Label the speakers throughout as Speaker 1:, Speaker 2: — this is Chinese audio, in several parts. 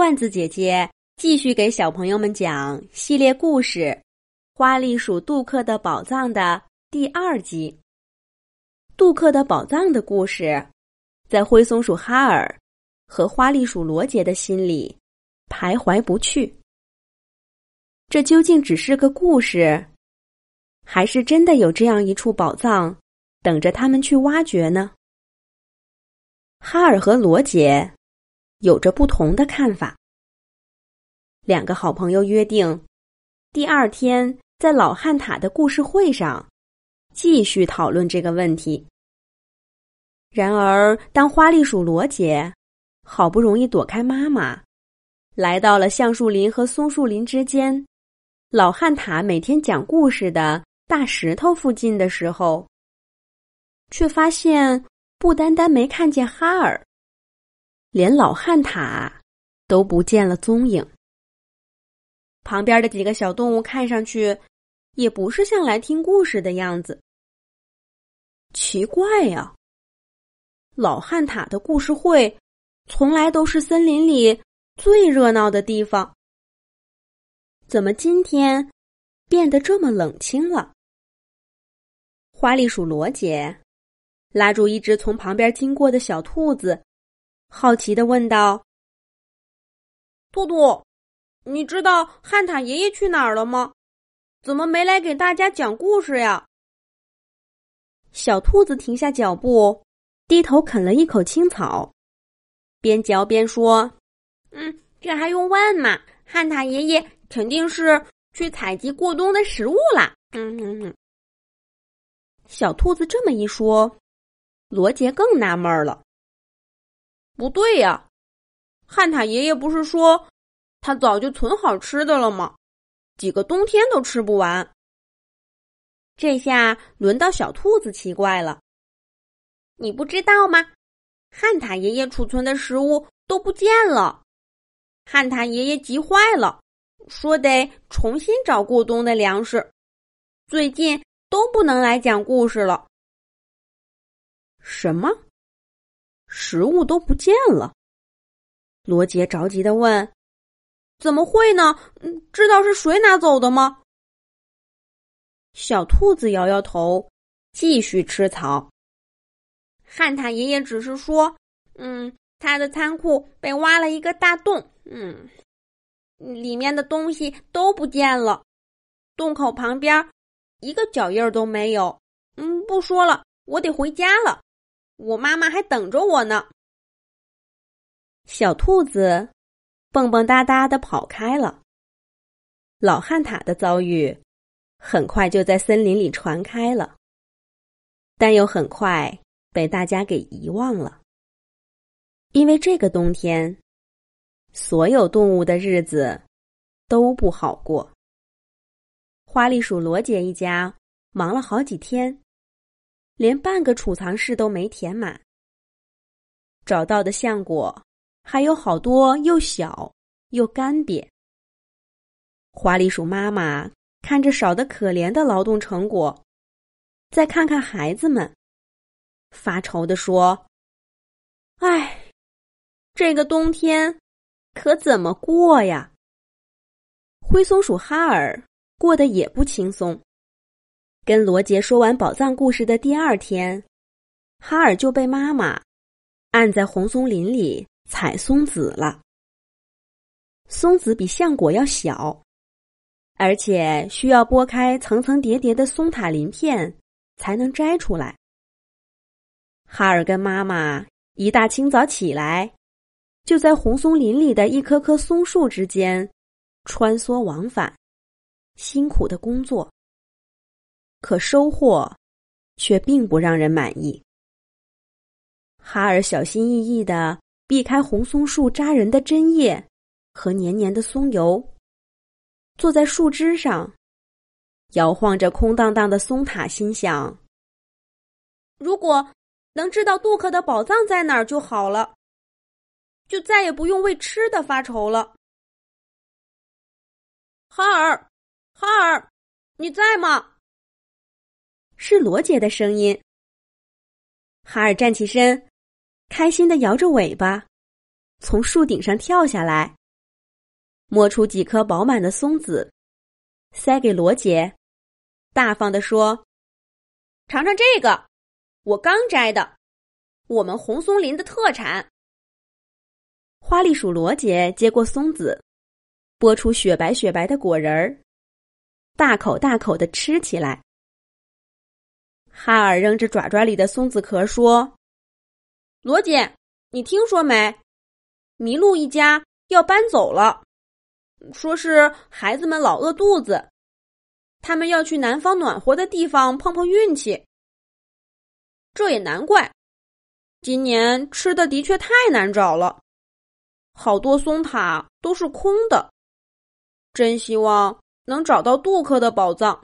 Speaker 1: 罐子姐姐继续给小朋友们讲系列故事《花栗鼠杜克的宝藏》的第二集。杜克的宝藏的故事，在灰松鼠哈尔和花栗鼠罗杰的心里徘徊不去。这究竟只是个故事，还是真的有这样一处宝藏等着他们去挖掘呢？哈尔和罗杰有着不同的看法。两个好朋友约定，第二天在老汉塔的故事会上继续讨论这个问题。然而，当花栗鼠罗杰好不容易躲开妈妈，来到了橡树林和松树林之间，老汉塔每天讲故事的大石头附近的时候，却发现不单单没看见哈尔，连老汉塔都不见了踪影。旁边的几个小动物看上去也不是像来听故事的样子。奇怪呀！老汉塔的故事会从来都是森林里最热闹的地方，怎么今天变得这么冷清了？花栗鼠罗杰拉住一只从旁边经过的小兔子，好奇的问道：“
Speaker 2: 兔兔。”你知道汉塔爷爷去哪儿了吗？怎么没来给大家讲故事呀？
Speaker 1: 小兔子停下脚步，低头啃了一口青草，边嚼边说：“
Speaker 2: 嗯，这还用问吗？汉塔爷爷肯定是去采集过冬的食物啦。”嗯嗯嗯。
Speaker 1: 小兔子这么一说，罗杰更纳闷了。
Speaker 2: 不对呀，汉塔爷爷不是说？他早就存好吃的了吗？几个冬天都吃不完。
Speaker 1: 这下轮到小兔子奇怪了。
Speaker 2: 你不知道吗？汉塔爷爷储存的食物都不见了。汉塔爷爷急坏了，说得重新找过冬的粮食。最近都不能来讲故事了。
Speaker 1: 什么？食物都不见了？罗杰着急的问。
Speaker 2: 怎么会呢？嗯知道是谁拿走的吗？
Speaker 1: 小兔子摇摇头，继续吃草。
Speaker 2: 汉塔爷爷只是说：“嗯，他的仓库被挖了一个大洞，嗯，里面的东西都不见了。洞口旁边一个脚印都没有。嗯，不说了，我得回家了，我妈妈还等着我呢。”
Speaker 1: 小兔子。蹦蹦哒哒的跑开了。老汉塔的遭遇很快就在森林里传开了，但又很快被大家给遗忘了。因为这个冬天，所有动物的日子都不好过。花栗鼠罗杰一家忙了好几天，连半个储藏室都没填满。找到的橡果。还有好多又小又干瘪。花栗鼠妈妈看着少得可怜的劳动成果，再看看孩子们，发愁的说：“哎，这个冬天可怎么过呀？”灰松鼠哈尔过得也不轻松。跟罗杰说完宝藏故事的第二天，哈尔就被妈妈按在红松林里。采松子了。松子比橡果要小，而且需要剥开层层叠叠的松塔鳞片才能摘出来。哈尔跟妈妈一大清早起来，就在红松林里的一棵棵松树之间穿梭往返，辛苦的工作。可收获却并不让人满意。哈尔小心翼翼的。避开红松树扎人的针叶和黏黏的松油，坐在树枝上，摇晃着空荡荡的松塔，心想：
Speaker 2: 如果能知道杜克的宝藏在哪儿就好了，就再也不用为吃的发愁了。哈尔，哈尔，你在吗？
Speaker 1: 是罗杰的声音。哈尔站起身。开心的摇着尾巴，从树顶上跳下来，摸出几颗饱满的松子，塞给罗杰，大方的说：“
Speaker 2: 尝尝这个，我刚摘的，我们红松林的特产。”
Speaker 1: 花栗鼠罗杰接过松子，剥出雪白雪白的果仁儿，大口大口的吃起来。哈尔扔着爪爪里的松子壳说：“
Speaker 2: 罗杰，你听说没？麋鹿一家要搬走了，说是孩子们老饿肚子，他们要去南方暖和的地方碰碰运气。这也难怪，今年吃的的确太难找了，好多松塔都是空的。真希望能找到杜克的宝藏。”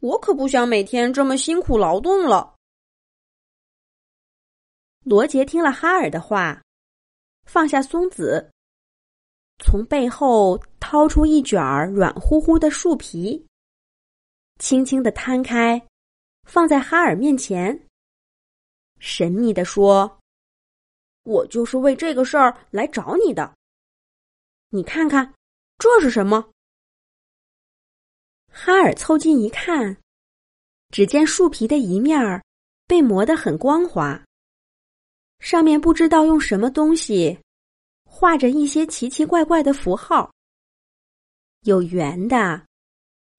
Speaker 2: 我可不想每天这么辛苦劳动了。
Speaker 1: 罗杰听了哈尔的话，放下松子，从背后掏出一卷软乎乎的树皮，轻轻的摊开，放在哈尔面前，神秘的说：“
Speaker 2: 我就是为这个事儿来找你的。你看看，这是什么？”
Speaker 1: 哈尔凑近一看，只见树皮的一面儿被磨得很光滑，上面不知道用什么东西画着一些奇奇怪怪的符号，有圆的，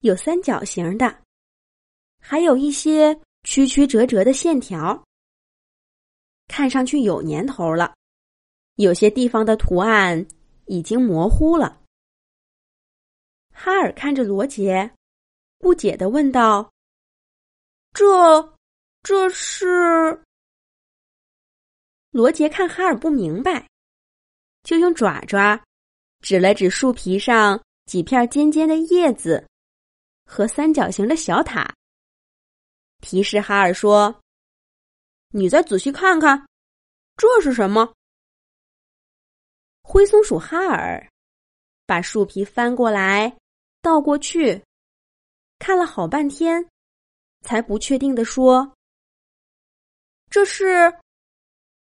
Speaker 1: 有三角形的，还有一些曲曲折折的线条，看上去有年头了，有些地方的图案已经模糊了。哈尔看着罗杰。不解的问道：“
Speaker 2: 这，这是？”
Speaker 1: 罗杰看哈尔不明白，就用爪爪指了指树皮上几片尖尖的叶子和三角形的小塔，提示哈尔说：“
Speaker 2: 你再仔细看看，这是什么？”
Speaker 1: 灰松鼠哈尔把树皮翻过来，倒过去。看了好半天，才不确定的说：“
Speaker 2: 这是，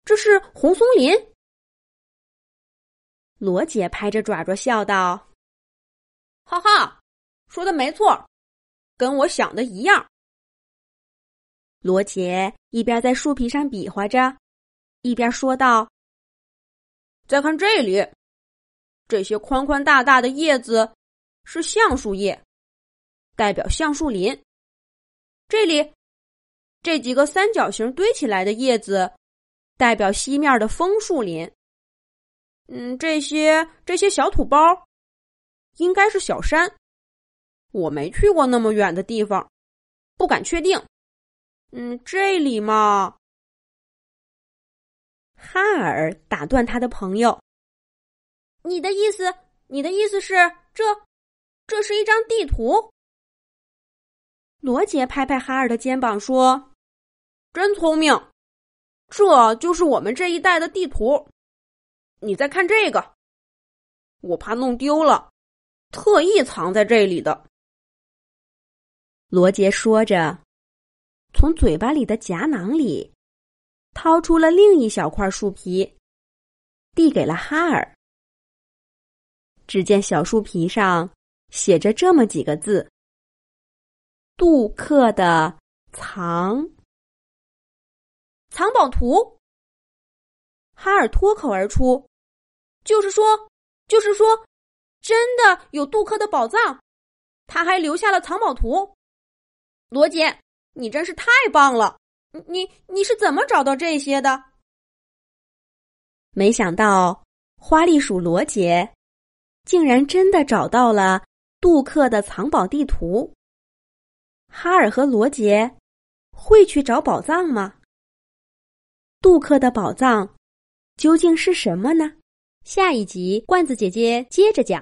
Speaker 2: 这是红松林。”
Speaker 1: 罗杰拍着爪爪笑道：“
Speaker 2: 哈哈，说的没错，跟我想的一样。”
Speaker 1: 罗杰一边在树皮上比划着，一边说道：“
Speaker 2: 再看这里，这些宽宽大大的叶子是橡树叶。”代表橡树林。这里，这几个三角形堆起来的叶子，代表西面的枫树林。嗯，这些这些小土包，应该是小山。我没去过那么远的地方，不敢确定。嗯，这里嘛，
Speaker 1: 哈尔打断他的朋友：“
Speaker 2: 你的意思，你的意思是，这，这是一张地图？”
Speaker 1: 罗杰拍拍哈尔的肩膀说：“
Speaker 2: 真聪明，这就是我们这一带的地图。你再看这个，我怕弄丢了，特意藏在这里的。”
Speaker 1: 罗杰说着，从嘴巴里的夹囊里掏出了另一小块树皮，递给了哈尔。只见小树皮上写着这么几个字。杜克的藏
Speaker 2: 藏宝图，哈尔脱口而出：“就是说，就是说，真的有杜克的宝藏，他还留下了藏宝图。”罗杰，你真是太棒了！你你是怎么找到这些的？
Speaker 1: 没想到花栗鼠罗杰竟然真的找到了杜克的藏宝地图。哈尔和罗杰会去找宝藏吗？杜克的宝藏究竟是什么呢？下一集，罐子姐姐接着讲。